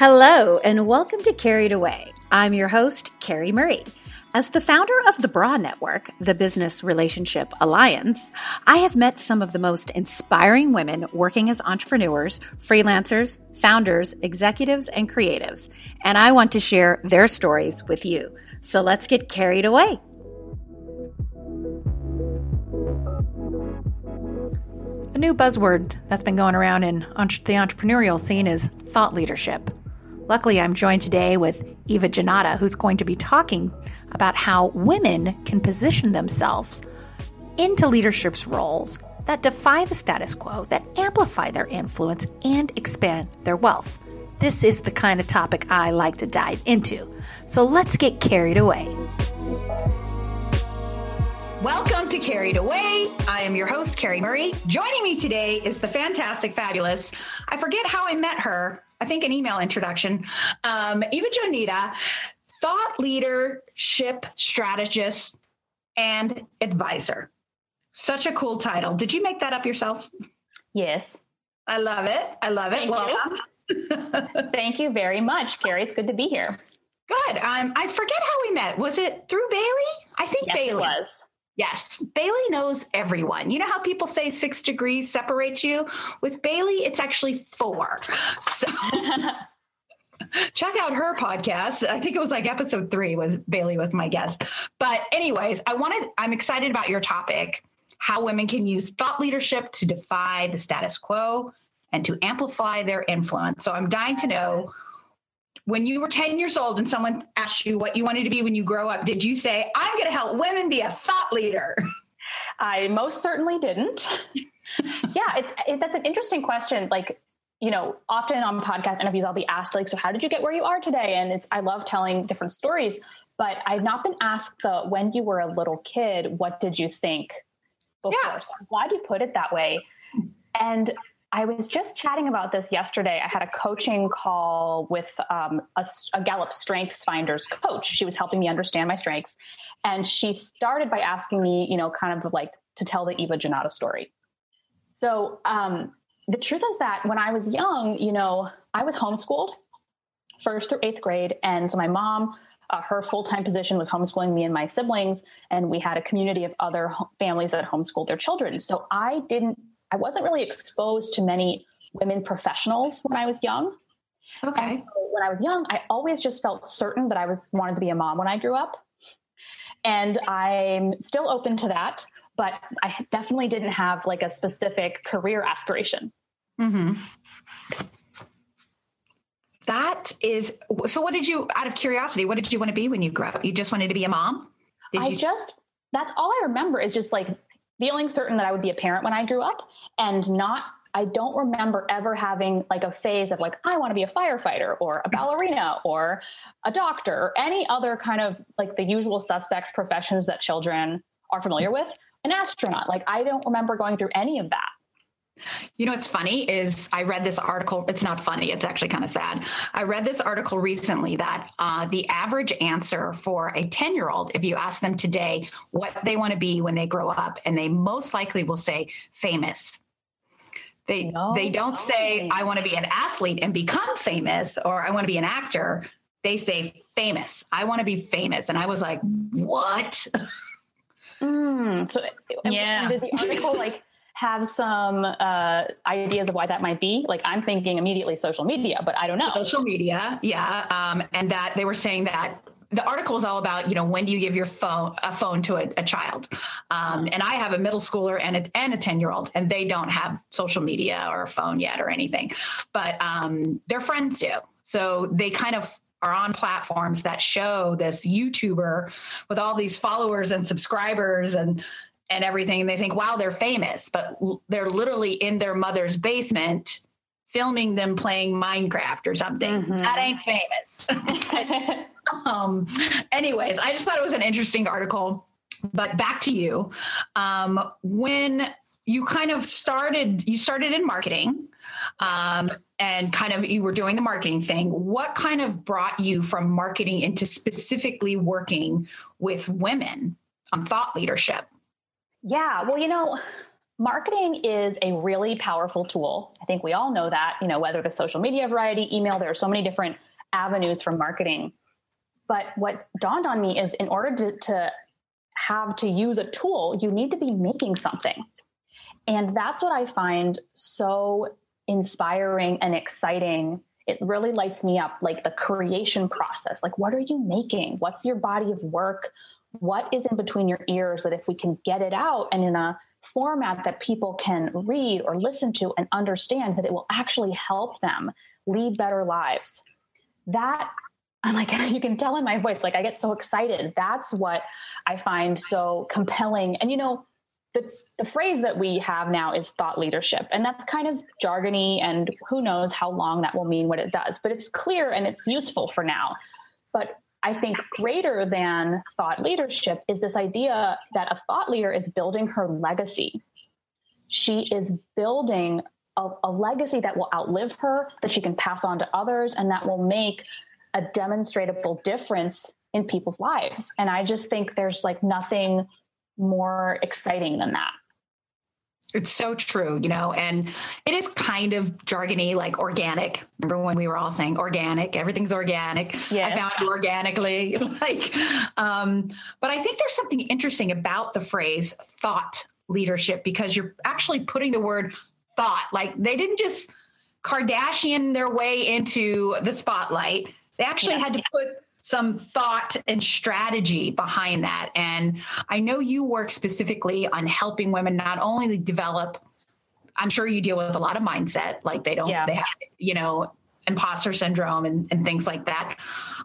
Hello, and welcome to Carried Away. I'm your host, Carrie Murray. As the founder of the BRA Network, the Business Relationship Alliance, I have met some of the most inspiring women working as entrepreneurs, freelancers, founders, executives, and creatives, and I want to share their stories with you. So let's get carried away. A new buzzword that's been going around in the entrepreneurial scene is thought leadership. Luckily, I'm joined today with Eva Jannotta, who's going to be talking about how women can position themselves into leadership's roles that defy the status quo, that amplify their influence, and expand their wealth. This is the kind of topic I like to dive into. So let's get carried away. Welcome to Carried Away. I am your host, Carrie Murray. Joining me today is the fantastic, fabulous, I forget how I met her, think an email introduction. Um, Eva Jannotta, thought leadership strategist and advisor. Such a cool title. Did you make that up yourself? Yes. I love it. I love it. Thank Welcome. You. Thank you very much, Carrie. It's good to be here. Good. Um, I forget how we met. Was it through Bailey? I think yes, Bailey. was. Yes, Bailey knows everyone. You know how people say six degrees separate you? With Bailey, it's actually four. So check out her podcast. I think it was like episode three was Bailey was my guest. But anyways, I wanted I'm excited about your topic, how women can use thought leadership to defy the status quo and to amplify their influence. So I'm dying to know when you were 10 years old and someone asked you what you wanted to be when you grow up, did you say, I'm going to help women be a thought leader? I most certainly didn't. yeah, it's, it, that's an interesting question. Like, you know, often on podcast interviews, I'll be asked, like, so how did you get where you are today? And it's, I love telling different stories, but I've not been asked the when you were a little kid, what did you think before? Yeah. So I'm glad you put it that way. And I was just chatting about this yesterday. I had a coaching call with um, a, a, Gallup Strengths Finders coach. She was helping me understand my strengths. And she started by asking me, you know, kind of like to tell the Eva Jannotta story. So um, the truth is that when I was young, you know, I was homeschooled first through eighth grade. And so my mom, uh, her full time position was homeschooling me and my siblings. And we had a community of other families that homeschooled their children. So I didn't I wasn't really exposed to many women professionals when I was young. Okay. So when I was young, I always just felt certain that I was wanted to be a mom when I grew up. And I'm still open to that, but I definitely didn't have like a specific career aspiration. Mm-hmm. That is so. What did you, out of curiosity, what did you want to be when you grew up? You just wanted to be a mom? Did I you... just, that's all I remember is just like feeling certain that I would be a parent when I grew up and not I don't remember ever having like a phase of like, I want to be a firefighter or a ballerina or a doctor or any other kind of like the usual suspects professions that children are familiar with. An astronaut. Like, I don't remember going through any of that. You know what's funny is I read this article. It's not funny. It's actually kind of sad. I read this article recently that uh, the average answer for a 10 year old, if you ask them today what they want to be when they grow up, and they most likely will say famous. They, no, they don't no. say, I want to be an athlete and become famous, or I want to be an actor. They say famous. I want to be famous. And I was like, what? Mm, so, yeah. Did the article like, have some uh, ideas of why that might be? Like I'm thinking immediately social media, but I don't know. Social media, yeah, um, and that they were saying that the article is all about you know when do you give your phone a phone to a, a child um, and i have a middle schooler and a, and a 10 year old and they don't have social media or a phone yet or anything but um, their friends do so they kind of are on platforms that show this youtuber with all these followers and subscribers and and everything. And they think, wow, they're famous, but they're literally in their mother's basement filming them playing Minecraft or something. Mm-hmm. That ain't famous. um, anyways, I just thought it was an interesting article. But back to you. Um, when you kind of started, you started in marketing um, and kind of you were doing the marketing thing. What kind of brought you from marketing into specifically working with women on thought leadership? Yeah. Well, you know, marketing is a really powerful tool. I think we all know that, you know, whether the social media variety, email, there are so many different avenues for marketing. But what dawned on me is in order to, to have to use a tool, you need to be making something. And that's what I find so inspiring and exciting. It really lights me up like the creation process. Like, what are you making? What's your body of work? What is in between your ears that if we can get it out and in a format that people can read or listen to and understand that it will actually help them lead better lives. That I'm like, you can tell in my voice, like I get so excited. That's what I find so compelling. And you know, the, the phrase that we have now is thought leadership. And that's kind of jargony, and who knows how long that will mean what it does. But it's clear and it's useful for now. But I think greater than thought leadership is this idea that a thought leader is building her legacy. She is building a, a, legacy that will outlive her, that she can pass on to others, and that will make a demonstrable difference in people's lives. And I just think there's like nothing more exciting than that. It's so true, you know, and it is kind of jargony, like organic. Remember when we were all saying organic, everything's organic. Yes. I found organically. like, um, but I think there's something interesting about the phrase thought leadership because you're actually putting the word thought, like they didn't just Kardashian their way into the spotlight. They actually had to put some thought and strategy behind that. And I know you work specifically on helping women not only develop, I'm sure you deal with a lot of mindset, like they don't, yeah. they have, you know, imposter syndrome and, and things like that.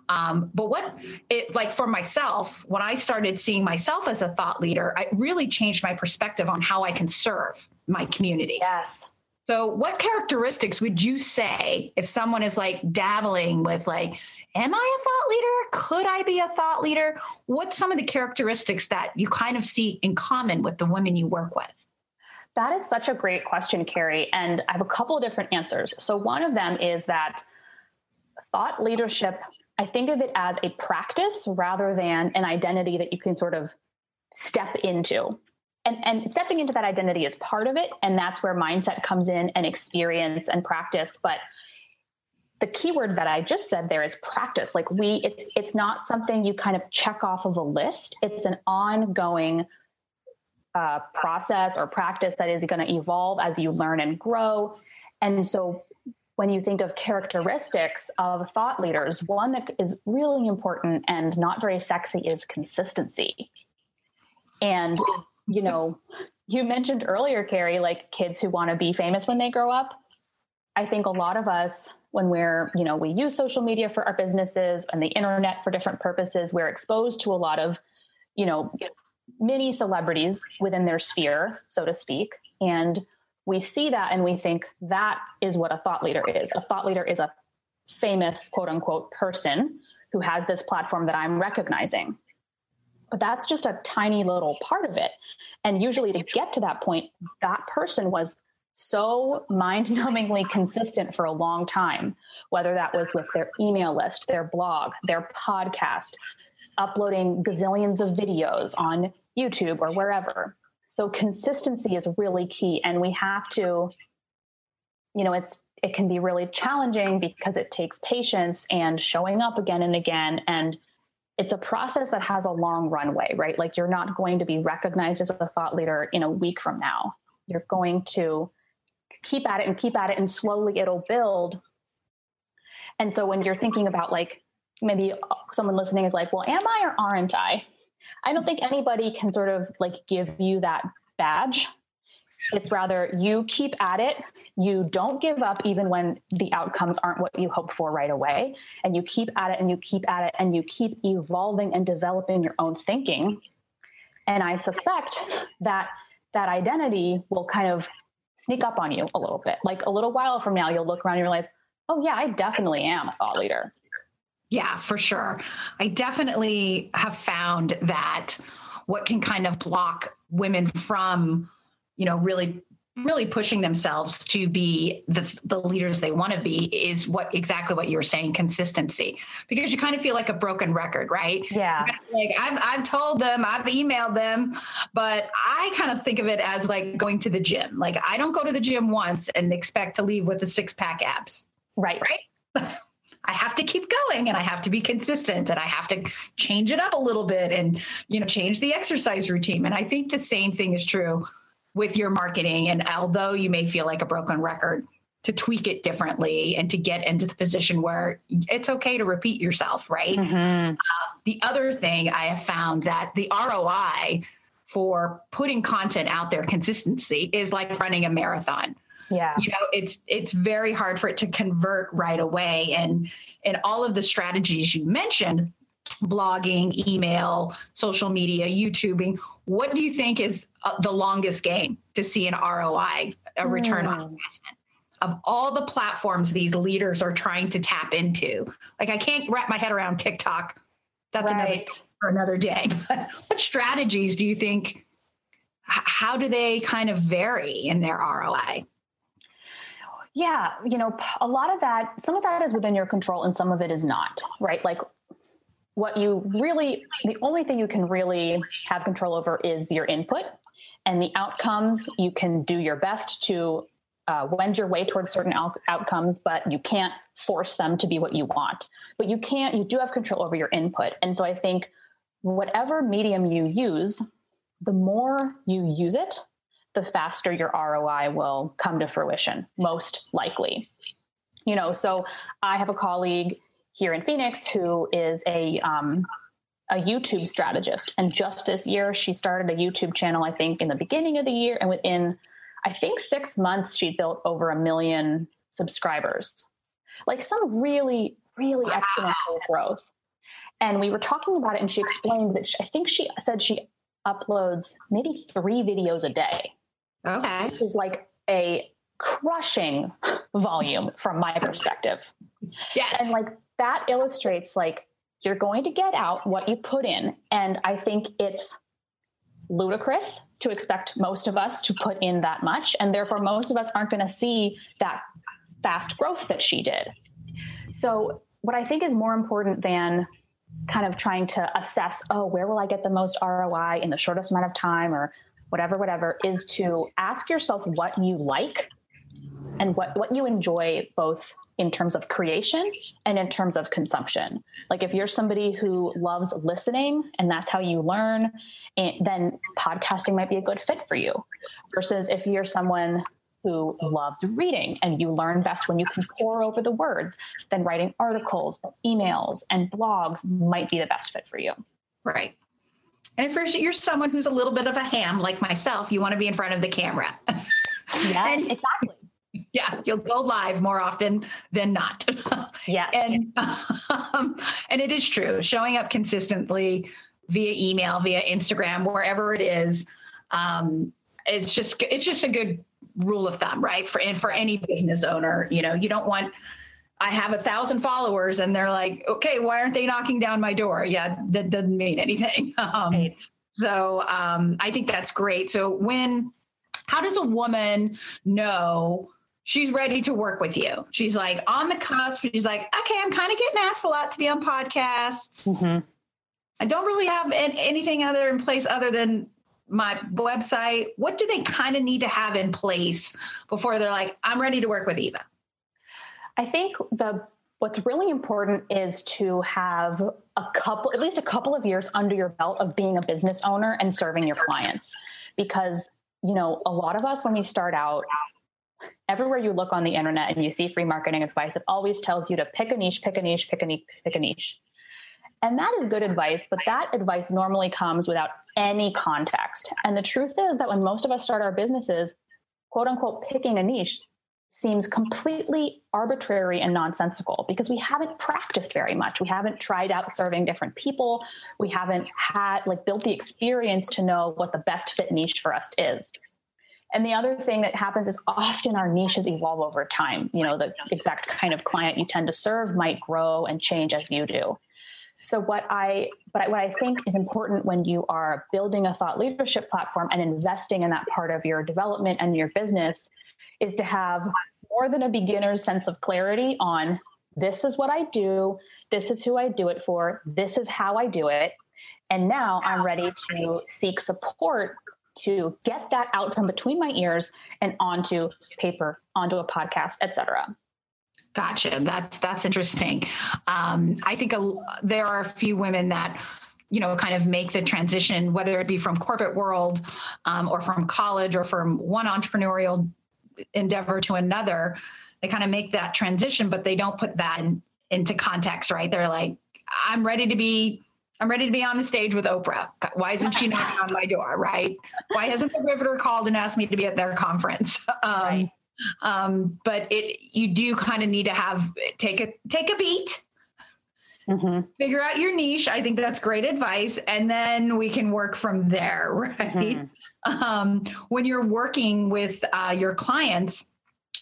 Um, but what it like for myself, when I started seeing myself as a thought leader, I really changed my perspective on how I can serve my community. Yes. So, what characteristics would you say if someone is like dabbling with, like, am I a thought leader? Could I be a thought leader? What's some of the characteristics that you kind of see in common with the women you work with? That is such a great question, Carrie. And I have a couple of different answers. So, one of them is that thought leadership, I think of it as a practice rather than an identity that you can sort of step into and, and stepping into that identity is part of it. And that's where mindset comes in and experience and practice. But the keyword that I just said there is practice. Like we, it, it's not something you kind of check off of a list. It's an ongoing uh, process or practice that is going to evolve as you learn and grow. And so when you think of characteristics of thought leaders, one that is really important and not very sexy is consistency. And you know, you mentioned earlier, Carrie, like kids who want to be famous when they grow up. I think a lot of us, when we're, you know, we use social media for our businesses and the internet for different purposes, we're exposed to a lot of, you know, mini celebrities within their sphere, so to speak. And we see that and we think that is what a thought leader is. A thought leader is a famous, quote unquote, person who has this platform that I'm recognizing. But that's just a tiny little part of it. And usually to get to that point, that person was so mind numbingly consistent for a long time, whether that was with their email list, their blog, their podcast, uploading gazillions of videos on YouTube or wherever. So consistency is really key. And we have to, you know, it's, it can be really challenging because it takes patience and showing up again and again and it's a process that has a long runway, right? Like you're not going to be recognized as a thought leader in a week from now. You're going to keep at it and keep at it, and slowly it'll build. And so when you're thinking about like maybe someone listening is like, well, am I or aren't I? I don't think anybody can sort of like give you that badge. It's rather you keep at it, you don't give up even when the outcomes aren't what you hope for right away. And you keep at it and you keep at it and you keep evolving and developing your own thinking. And I suspect that that identity will kind of sneak up on you a little bit. Like a little while from now, you'll look around and realize, oh, yeah, I definitely am a thought leader. Yeah, for sure. I definitely have found that what can kind of block women from, you know, really really pushing themselves to be the, the leaders they want to be is what exactly what you were saying consistency. Because you kind of feel like a broken record right? Yeah. Like I've, I've told them i've emailed them but i kind of think of it as like going to the gym. Like i don't go to the gym once and expect to leave with the six pack abs. Right. Right? I have to keep going and I have to be consistent and I have to change it up a little bit and you know change the exercise routine. And I think the same thing is true with your marketing. And although you may feel like a broken record, to tweak it differently and to get into the position where it's okay to repeat yourself, right? Mm-hmm. Uh, the other thing I have found that the ROI for putting content out there consistency is like running a marathon yeah you know it's it's very hard for it to convert right away and and all of the strategies you mentioned blogging, email, social media, YouTubing. What do you think is uh, the longest game to see an ROI, a return mm. on hmm. investment? Of all the platforms these leaders are trying to tap into, like I can't wrap my head around TikTok. That's right. another for another day. But what strategies do you think? How do they kind of vary in their ROI? Yeah, you know, a lot of that, some of that is within your control and some of it is not, right? Like what you really, the only thing you can really have control over is your input and the outcomes. You can do your best to uh, wend your way towards certain out- outcomes, but you can't force them to be what you want. But you can't, you do have control over your input. And so I think whatever medium you use, the more you use it, the faster your ROI will come to fruition, most likely. You know, so I have a colleague here in Phoenix who is a um, a YouTube strategist. And just this year, she started a YouTube channel, I think, in the beginning of the year. And within, I think, six months, she built over a million subscribers. Like some really, really wow. exponential growth. And we were talking about it, and she explained that she, I think she said she uploads maybe three videos a day. Okay. Which is like a crushing volume from my perspective. Yes. And like that illustrates like you're going to get out what you put in. And I think it's ludicrous to expect most of us to put in that much. And therefore, most of us aren't going to see that fast growth that she did. So, what I think is more important than kind of trying to assess, oh, where will I get the most ROI in the shortest amount of time or whatever, whatever, is to ask yourself what you like and what, what you enjoy both in terms of creation and in terms of consumption. Like if you're somebody who loves listening and that's how you learn, then podcasting might be a good fit for you. Versus if you're someone who loves reading and you learn best when you can pore over the words, then writing articles, emails, and blogs might be the best fit for you. Right. And if you're someone who's a little bit of a ham like myself, you want to be in front of the camera. Yeah, exactly yeah, you'll go live more often than not. Yeah. and um, and it is true. Showing up consistently via email, via Instagram, wherever it is, um, it's just it's just a good rule of thumb, right? For and for any business owner, you know, you don't want I have a thousand followers and they're like, okay, why aren't they knocking down my door? Yeah, that doesn't mean anything. Um, right. So um, I think that's great. So when, how does a woman know she's ready to work with you. She's like on the cusp. She's like, okay, I'm kind of getting asked a lot to be on podcasts. Mm-hmm. I don't really have anything other in place other than my website. What do they kind of need to have in place before they're like, I'm ready to work with Eva? I think the what's really important is to have a couple at least a couple of years under your belt of being a business owner and serving your clients because you know a lot of us when we start out everywhere you look on the internet and you see free marketing advice, it always tells you to pick a niche, pick a niche, pick a niche, pick a niche. And that is good advice, but that advice normally comes without any context. And the truth is that when most of us start our businesses, quote unquote, picking a niche seems completely arbitrary and nonsensical because we haven't practiced very much. We haven't tried out serving different people. We haven't had like built the experience to know what the best fit niche for us is. And the other thing that happens is often our niches evolve over time. You know, the exact kind of client you tend to serve might grow and change as you do. So what I but what I think is important when you are building a thought leadership platform and investing in that part of your development and your business is to have more than a beginner's sense of clarity on this is what I do, this is who I do it for, this is how I do it. And now I'm ready to seek support to get that out from between my ears and onto paper, onto a podcast, etc. Gotcha. That's that's interesting. Um, I think a, there are a few women that you know kind of make the transition, whether it be from corporate world um, or from college or from one entrepreneurial endeavor to another. They kind of make that transition, but they don't put that in, into context, right? They're like, I'm ready to be I'm ready to be on the stage with Oprah. Why isn't she knocking on my door? Right? Why hasn't the Riveter called and asked me to be at their conference? Um, right. um, but it, you do kind of need to have take a take a beat, mm-hmm. figure out your niche. I think that's great advice, and then we can work from there. Right? Mm-hmm. Um, when you're working with uh, your clients,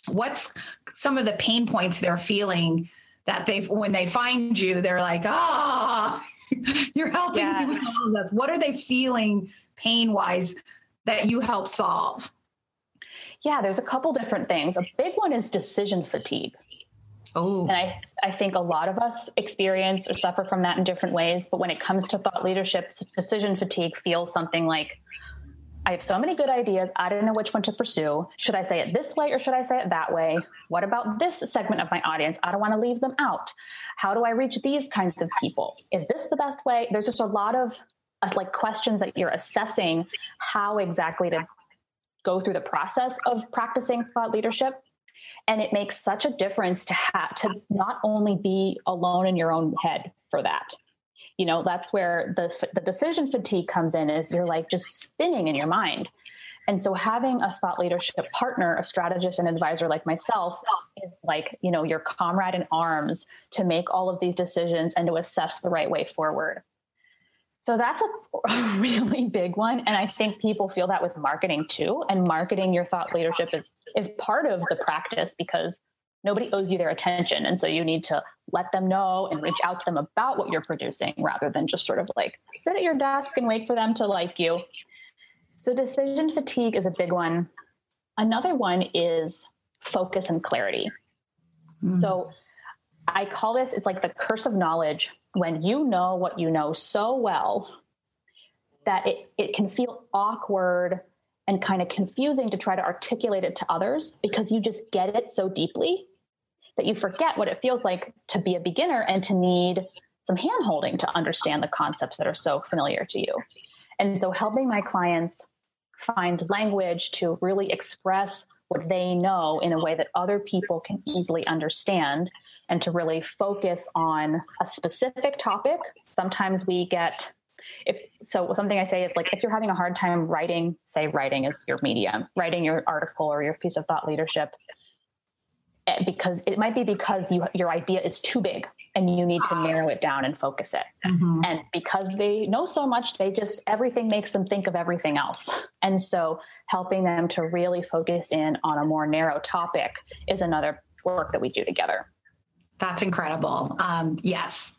what's some of the pain points they're feeling? that they when they find you they're like ah oh, You're helping yes. with all this. What are they feeling pain wise that you help solve? Yeah, there's a couple different things. A big one is decision fatigue. Oh. And I, I think a lot of us experience or suffer from that in different ways. But when it comes to thought leadership, decision fatigue feels something like I have so many good ideas. I don't know which one to pursue. Should I say it this way or should I say it that way? What about this segment of my audience? I don't want to leave them out. How do I reach these kinds of people? Is this the best way? There's just a lot of uh, like questions that you're assessing how exactly to go through the process of practicing thought leadership. And it makes such a difference to have to not only be alone in your own head for that, you know that's where the the decision fatigue comes in is you're like just spinning in your mind and so having a thought leadership partner a strategist and advisor like myself is like you know your comrade in arms to make all of these decisions and to assess the right way forward so that's a really big one and i think people feel that with marketing too and marketing your thought leadership is is part of the practice because nobody owes you their attention. And so you need to let them know and reach out to them about what you're producing rather than just sort of like sit at your desk and wait for them to like you. So decision fatigue is a big one. Another one is focus and clarity. Mm. So I call this, it's like the curse of knowledge when you know what you know so well that it, it can feel awkward and kind of confusing to try to articulate it to others because you just get it so deeply that you forget what it feels like to be a beginner and to need some hand holding to understand the concepts that are so familiar to you. And so helping my clients find language to really express what they know in a way that other people can easily understand and to really focus on a specific topic. Sometimes we get if so something i say is like if you're having a hard time writing say writing is your medium writing your article or your piece of thought leadership because it might be because you, your idea is too big and you need to narrow it down and focus it. Mm-hmm. And because they know so much, they just, everything makes them think of everything else. And so helping them to really focus in on a more narrow topic is another work that we do together. That's incredible. Um, yes.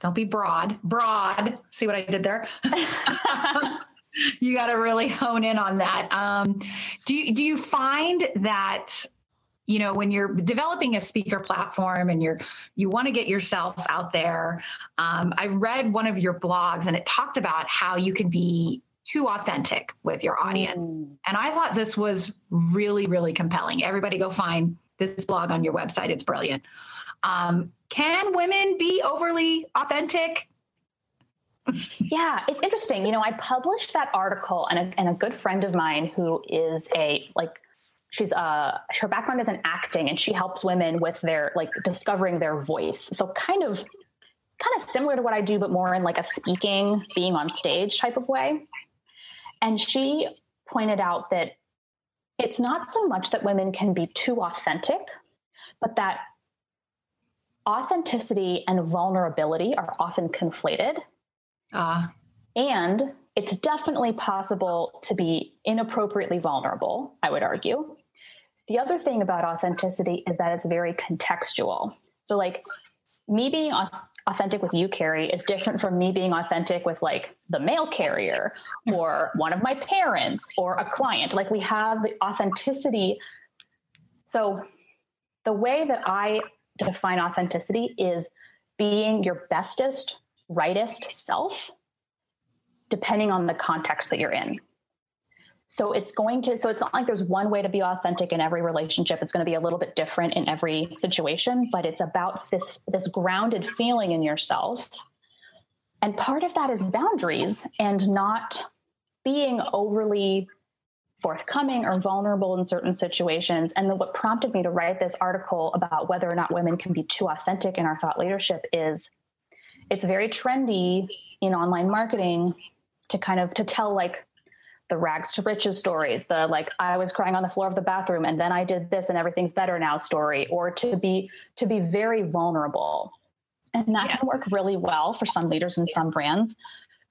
Don't be broad. Broad. See what I did there? you got to really hone in on that. Um, do you, do you find that you know when you're developing a speaker platform and you're you want to get yourself out there um, i read one of your blogs and it talked about how you can be too authentic with your audience. Mm. and i thought this was really really compelling. Everybody go find this blog on your website. It's brilliant. Um, can women be overly authentic? Yeah, it's interesting. You know, I published that article, and a, and a good friend of mine who is a like she's uh her background is in acting and she helps women with their like discovering their voice so kind of kind of similar to what i do but more in like a speaking being on stage type of way and she pointed out that it's not so much that women can be too authentic but that authenticity and vulnerability are often conflated uh. and it's definitely possible to be inappropriately vulnerable, I would argue. The other thing about authenticity is that it's very contextual. So, like me being authentic with you, Carrie, is different from me being authentic with like the mail carrier or one of my parents or a client. Like we have the authenticity. So the way that I define authenticity is being your bestest, rightest self, depending on the context that you're in. So it's going to, so it's not like there's one way to be authentic in every relationship. It's going to be a little bit different in every situation, but it's about this, this grounded feeling in yourself. And part of that is boundaries and not being overly forthcoming or vulnerable in certain situations. And then what prompted me to write this article about whether or not women can be too authentic in our thought leadership is it's very trendy in online marketing to kind of to tell like the rags to riches stories, the like I was crying on the floor of the bathroom and then I did this and everything's better now story, or to be to be very vulnerable. And that yes. can work really well for some leaders and some brands.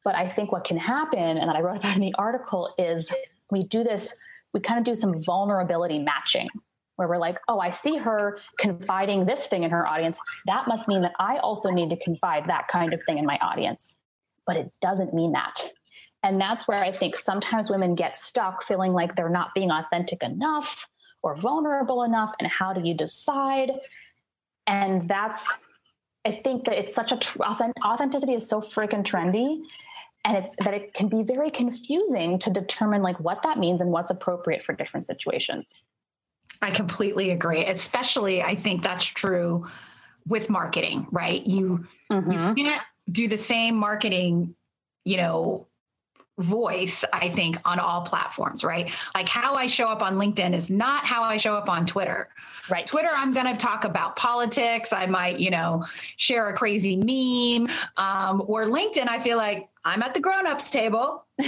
But I think what can happen, and that I wrote about in the article, is we do this, we kind of do some vulnerability matching where we're like, oh, I see her confiding this thing in her audience. That must mean that I also need to confide that kind of thing in my audience. But it doesn't mean that. And that's where I think sometimes women get stuck feeling like they're not being authentic enough or vulnerable enough. And how do you decide? And that's, I think that it's such a, tr- authenticity is so freaking trendy and it's that it can be very confusing to determine like what that means and what's appropriate for different situations. I completely agree. Especially, I think that's true with marketing, right? You, mm-hmm. you can't do the same marketing, you know, voice, I think, on all platforms, right? Like how I show up on LinkedIn is not how I show up on Twitter. Right. Twitter, I'm going to talk about politics. I might, you know, share a crazy meme. Um, or LinkedIn, I feel like I'm at the grown-ups table.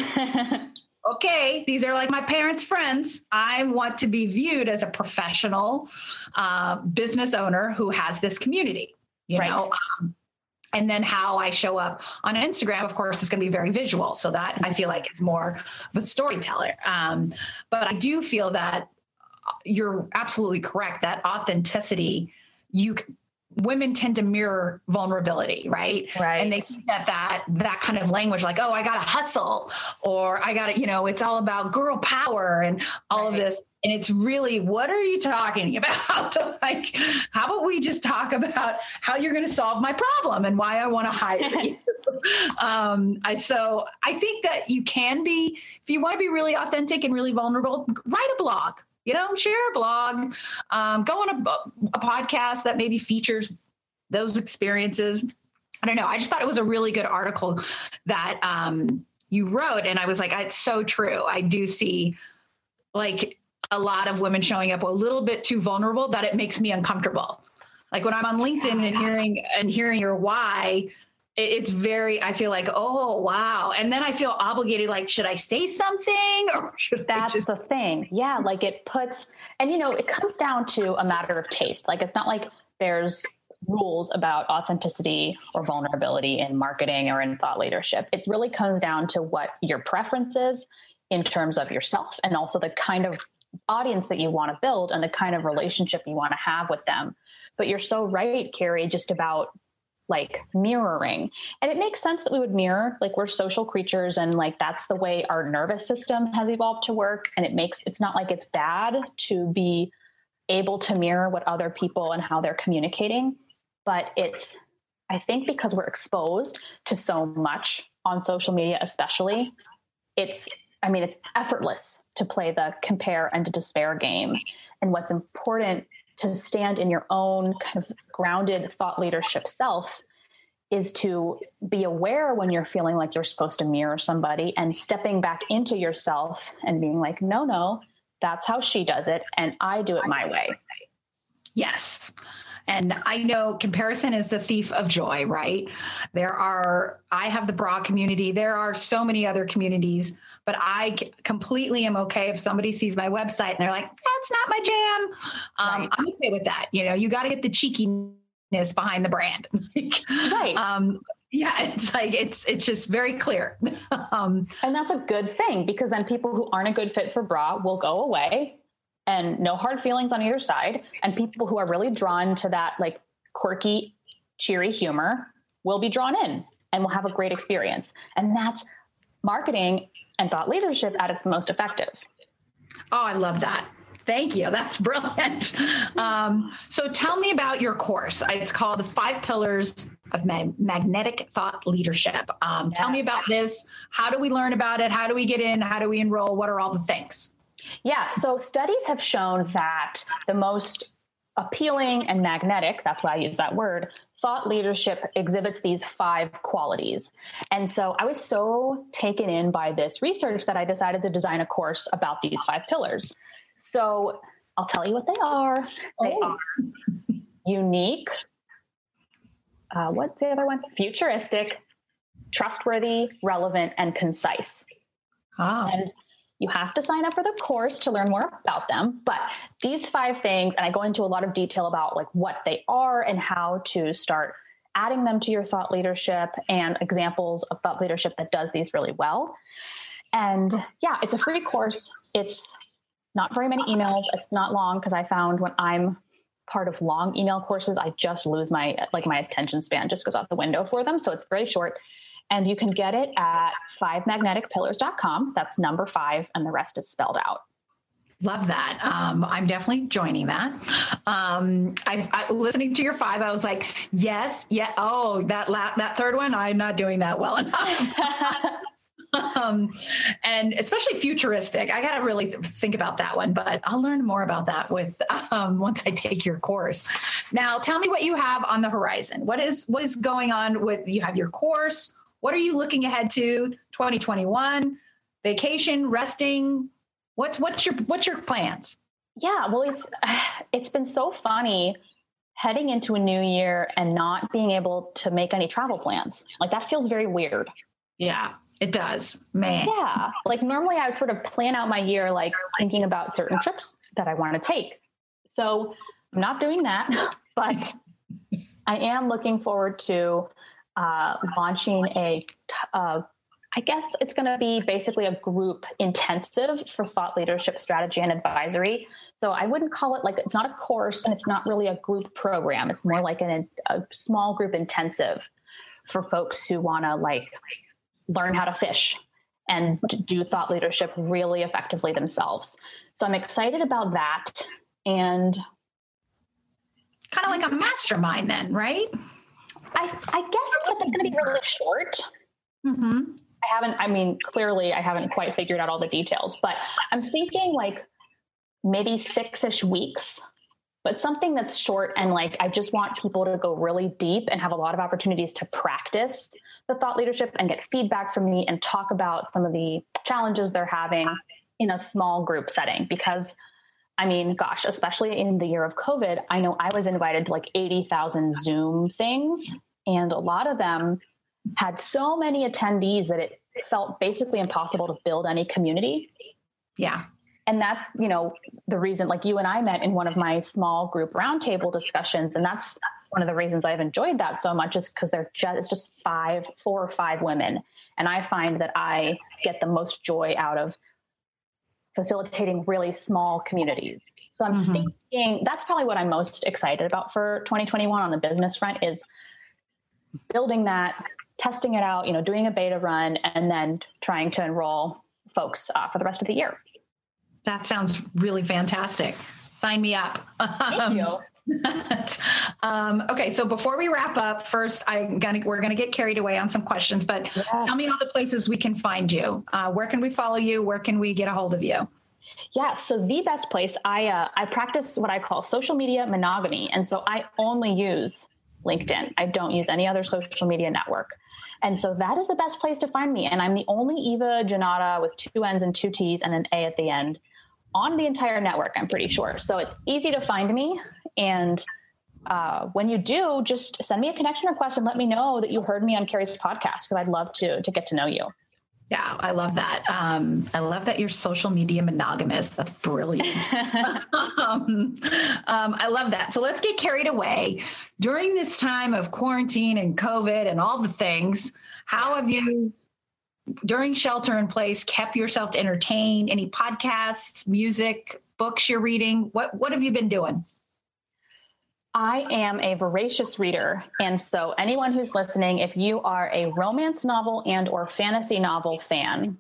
okay, these are like my parents' friends. I want to be viewed as a professional uh, business owner who has this community. You right. know, um, and then how I show up on Instagram, of course, is going to be very visual. So that I feel like is more of a storyteller. Um, but I do feel that you're absolutely correct that authenticity, you women tend to mirror vulnerability, right? Right. And they think that that that kind of language, like, oh, I got to hustle, or I got to, you know, it's all about girl power and all right. of this and it's really what are you talking about? Like how about we just talk about how you're going to solve my problem and why i want to hire you? Um, I, so i think that you can be if you want to be really authentic and really vulnerable write a blog you know share a blog. Um, go on a, a podcast that maybe features those experiences. I don't know i just thought it was a really good article that um, you wrote and i was like it's so true i do see like a lot of women showing up a little bit too vulnerable that it makes me uncomfortable. Like when I'm on LinkedIn and hearing and hearing your why, it's very i feel like oh wow. And then i feel obligated like should i say something or should that's just- the thing. Yeah like it puts and you know it comes down to a matter of taste. Like it's not like there's rules about authenticity or vulnerability in marketing or in thought leadership. It really comes down to what your preferences in terms of yourself and also the kind of audience that you want to build and the kind of relationship you want to have with them. But you're so right, Carrie, just about like mirroring. And it makes sense that we would mirror, like we're social creatures and like that's the way our nervous system has evolved to work. And it makes it's not like it's bad to be able to mirror what other people and how they're communicating. But it's, I think because we're exposed to so much on social media, especially, it's, I mean, it's effortless to play the compare and to despair game. And what's important to stand in your own kind of grounded thought leadership self is to be aware when you're feeling like you're supposed to mirror somebody and stepping back into yourself and being like, no, no, that's how she does it. And I do it my way. Yes. And I know comparison is the thief of joy, right? There are, I have the bra community. There are so many other communities, but I completely am okay if somebody sees my website and they're like, that's not my jam. Um, right. I'm okay with that. You know, you got to get the cheekiness behind the brand. right. Um, yeah, it's like it's it's just very clear. um, and that's a good thing because then people who aren't a good fit for bra will go away and no hard feelings on either side. And people who are really drawn to that like quirky, cheery humor will be drawn in and will have a great experience. And that's marketing and thought leadership at its most effective. Oh, I love that. Thank you. That's brilliant. Um, so tell me about your course. It's called The Five Pillars of Magnetic Thought Leadership. Um, yes. Tell me about this. How do we learn about it? How do we get in? How do we enroll? What are all the things? Yeah, so studies have shown that the most appealing and magnetic, that's why I use that word, thought leadership exhibits these five qualities. And so I was so taken in by this research that I decided to design a course about these five pillars. So I'll tell you what they are. They oh. are unique. Uh, what's the other one? Futuristic, trustworthy, relevant, and concise. Oh. And you have to sign up for the course to learn more about them. But these five things, and I go into a lot of detail about like what they are and how to start adding them to your thought leadership and examples of thought leadership that does these really well. And yeah, it's a free course. It's not very many emails. It's not long because I found when I'm part of long email courses, I just lose my like my attention span just goes out the window for them. So it's very short. And you can get it at fivemagneticpillars.com. That's number five, and the rest is spelled out. Love that. Um, I'm definitely joining that. Um, I, I, listening to your five, I was like, yes, yeah. Oh, that la- that third one, I'm not doing that well enough. um, and especially futuristic. I got to really th- think about that one, but I'll learn more about that with um, once I take your course. Now, tell me what you have on the horizon. What is what is going on with you have your course? What are you looking ahead to 2021? Vacation, resting? What's what's your what's your plans? Yeah, well it's it's been so funny heading into a new year and not being able to make any travel plans. Like that feels very weird. Yeah, it does. Man. Yeah. Like normally I would sort of plan out my year like thinking about certain trips that I want to take. So I'm not doing that, but I am looking forward to uh, launching a, uh, I guess it's going to be basically a group intensive for thought leadership strategy and advisory. So I wouldn't call it like it's not a course and it's not really a group program. It's more like an, a small group intensive for folks who want to like learn how to fish and do thought leadership really effectively themselves. So I'm excited about that. And kind of like a mastermind, then, right? I, I guess it's going to be really short. Mm-hmm. I haven't, I mean, clearly I haven't quite figured out all the details, but I'm thinking like maybe six ish weeks, but something that's short and like I just want people to go really deep and have a lot of opportunities to practice the thought leadership and get feedback from me and talk about some of the challenges they're having in a small group setting because I mean, gosh, especially in the year of COVID, I know I was invited to like 80,000 Zoom things, and a lot of them had so many attendees that it felt basically impossible to build any community. Yeah. And that's, you know, the reason like you and I met in one of my small group roundtable discussions. And that's, that's one of the reasons I've enjoyed that so much is because they're just, it's just five, four or five women. And I find that I get the most joy out of facilitating really small communities. So I'm mm-hmm. thinking that's probably what I'm most excited about for 2021 on the business front is building that, testing it out, you know, doing a beta run, and then trying to enroll folks uh, for the rest of the year. That sounds really fantastic. Sign me up. Thank um, you. Um, okay, so before we wrap up, first I'm gonna we're gonna get carried away on some questions, but yes. tell me all the places we can find you. Uh, where can we follow you? Where can we get a hold of you? Yeah, so the best place I uh, I practice what I call social media monogamy, and so I only use LinkedIn. I don't use any other social media network. And so that is the best place to find me. And I'm the only Eva Jannotta with two N's and two T's and an A at the end on the entire network, I'm pretty sure. So it's easy to find me. And uh, when you do, just send me a connection request and let me know that you heard me on Carrie's podcast because I'd love to to get to know you. Yeah, I love that. Um, I love that you're social media monogamous. That's brilliant. um, um, I love that. So let's get carried away. During this time of quarantine and COVID and all the things, how have you, during shelter in place, kept yourself entertained? Any podcasts, music, books you're reading? What What have you been doing? I am a voracious reader, and so anyone who's listening, if you are a romance novel and or fantasy novel fan,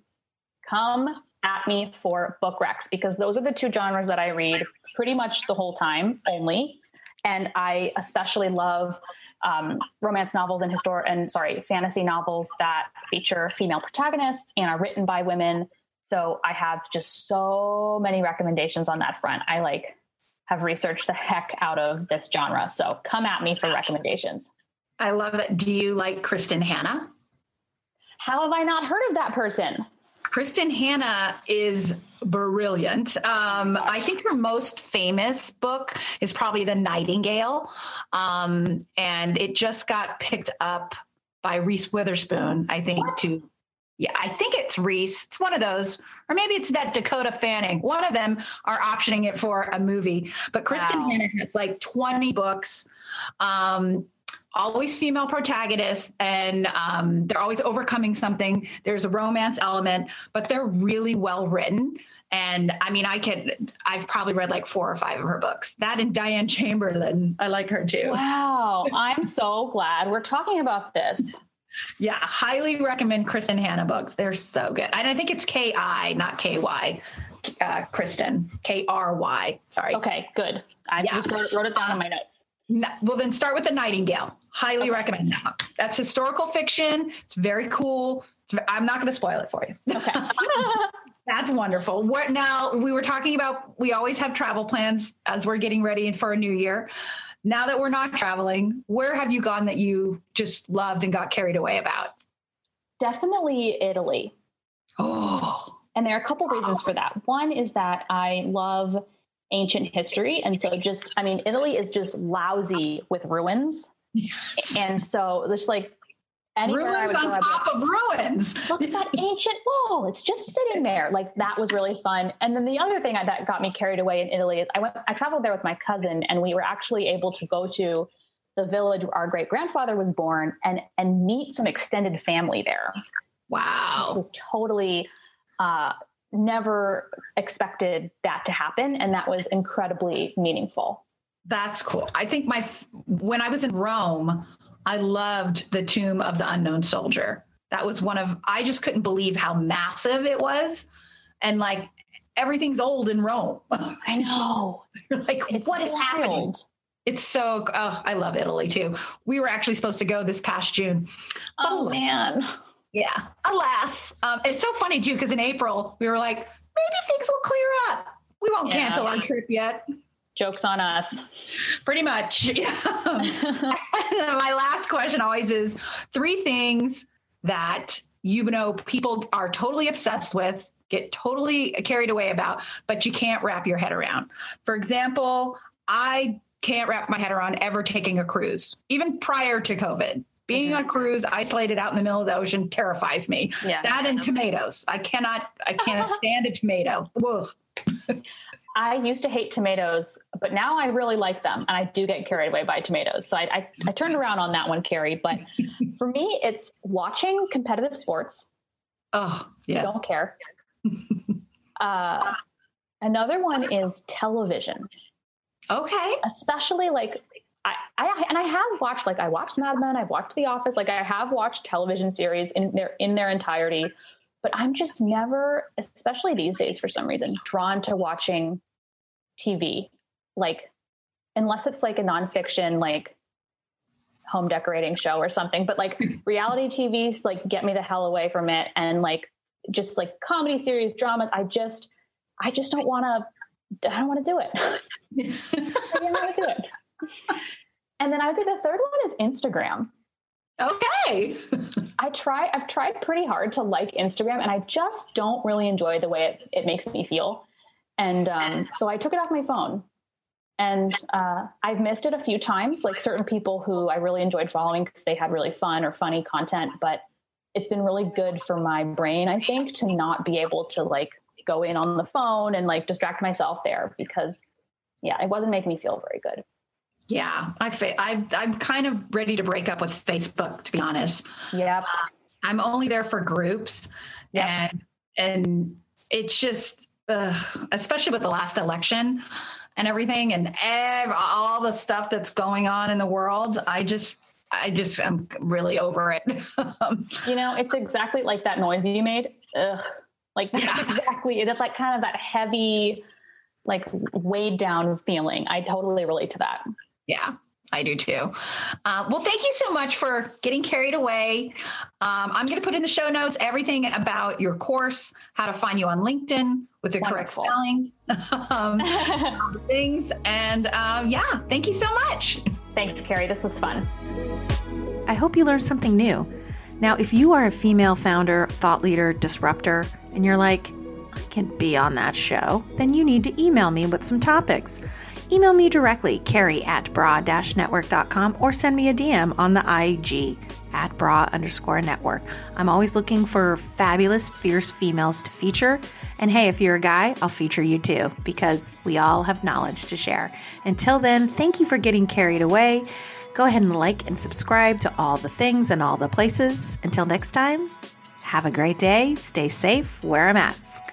come at me for book recs because those are the two genres that I read pretty much the whole time only. And I especially love um, romance novels and histor and sorry, fantasy novels that feature female protagonists and are written by women. So I have just so many recommendations on that front. I like have researched the heck out of this genre. So come at me for recommendations. I love that. Do you like Kristin Hannah? How have I not heard of that person? Kristin Hannah is brilliant. Um, I think her most famous book is probably The Nightingale. Um, and it just got picked up by Reese Witherspoon, I think, to yeah, I think it's Reese. It's one of those, or maybe it's that Dakota Fanning. One of them are optioning it for a movie. But Kristin wow. Hannah has like 20 books, um, always female protagonists, and um, they're always overcoming something. There's a romance element, but they're really well written. And I mean, I can, I've probably read like four or five of her books. That and Diane Chamberlain. I like her too. Wow. I'm so glad we're talking about this. Yeah, highly recommend Kristin Hannah books. They're so good. And I think it's K I, not K Y. Uh, Kristen, K R Y. Sorry. Okay, good. I yeah. just wrote, wrote, it down in my notes. well, then start with The Nightingale. Highly okay. recommend that. That's historical fiction. It's very cool. It's, I'm not going to spoil it for you. Okay. That's wonderful. What now? We were talking about we always have travel plans as we're getting ready for a new year now that we're not traveling, where have you gone that you just loved and got carried away about? Definitely Italy. Oh. And there are a couple reasons for that. One is that I love ancient history. And so just, I mean, Italy is just lousy with ruins. Yes. And so there's like ruins on top of ruins. Look at that ancient wall. It's just sitting there. Like that was really fun. And then the other thing that got me carried away in Italy is I went, I traveled there with my cousin and we were actually able to go to the village where our great grandfather was born and, and meet some extended family there. Wow. It was totally, uh, never expected that to happen. And that was incredibly meaningful. That's cool. I think my, when I was in Rome, I loved the Tomb of the Unknown Soldier. That was one of, I just couldn't believe how massive it was. And like everything's old in Rome. I know. You're like, it's what is wild. happening? It's so, oh, I love Italy too. We were actually supposed to go this past June. Oh, oh man. Yeah. Alas. Um, it's so funny too, because in April, we were like, maybe things will clear up. We won't yeah. cancel our trip yet. Joke's on us. Pretty much. my last question always is three things that you know people are totally obsessed with, get totally carried away about, but you can't wrap your head around. For example, I can't wrap my head around ever taking a cruise, even prior to COVID. Being on a cruise, isolated out in the middle of the ocean, terrifies me. Yeah, that and tomatoes. I cannot. I cannot stand a tomato. I used to hate tomatoes, but now I really like them, and I do get carried away by tomatoes. So I, I, I turned around on that one, Carrie. But for me, it's watching competitive sports. Oh, yeah. Don't care. uh, another one is television. Okay. Especially like I, I and I have watched like I watched Mad Men, I've watched The Office, like I have watched television series in their in their entirety but I'm just never, especially these days for some reason, drawn to watching TV. Like, unless it's like a nonfiction, like home decorating show or something, but like reality TVs, like get me the hell away from it. And like just like comedy series, dramas, I just, I just don't want to, I don't want to do it. I don't want to do it. And then I would say the third one is Instagram. Okay. I try, I've tried pretty hard to like Instagram and I just don't really enjoy the way it, it makes me feel. And um, so I took it off my phone. And uh, I've missed it a few times, like certain people who I really enjoyed following because they had really fun or funny content. But it's been really good for my brain, I think, to not be able to like go in on the phone and like distract myself there because, yeah, it wasn't making me feel very good. Yeah, I fa- I I'm kind of ready to break up with Facebook to be honest. Yeah. I'm only there for groups yep. and and it's just uh, especially with the last election and everything and ev- all the stuff that's going on in the world, I just I just am really over it. you know, it's exactly like that noise you made. Ugh. Like that's yeah. exactly it's like kind of that heavy, like weighed down feeling. I totally relate to that. Yeah. I do too. Uh, well, thank you so much for getting carried away. Um, I'm going to put in the show notes everything about your course, how to find you on LinkedIn with the Wonderful. correct spelling, um, things. And um, yeah, thank you so much. Thanks, Carrie. This was fun. I hope you learned something new. Now, if you are a female founder, thought leader, disruptor, and you're like, I can be on that show, then you need to email me with some topics. Email me directly, carrie at bra network.com, or send me a DM on the IG at bra underscore network. I'm always looking for fabulous, fierce females to feature. And hey, if you're a guy, I'll feature you too, because we all have knowledge to share. Until then, thank you for getting carried away. Go ahead and like and subscribe to all the things and all the places. Until next time, have a great day, stay safe, wear a mask.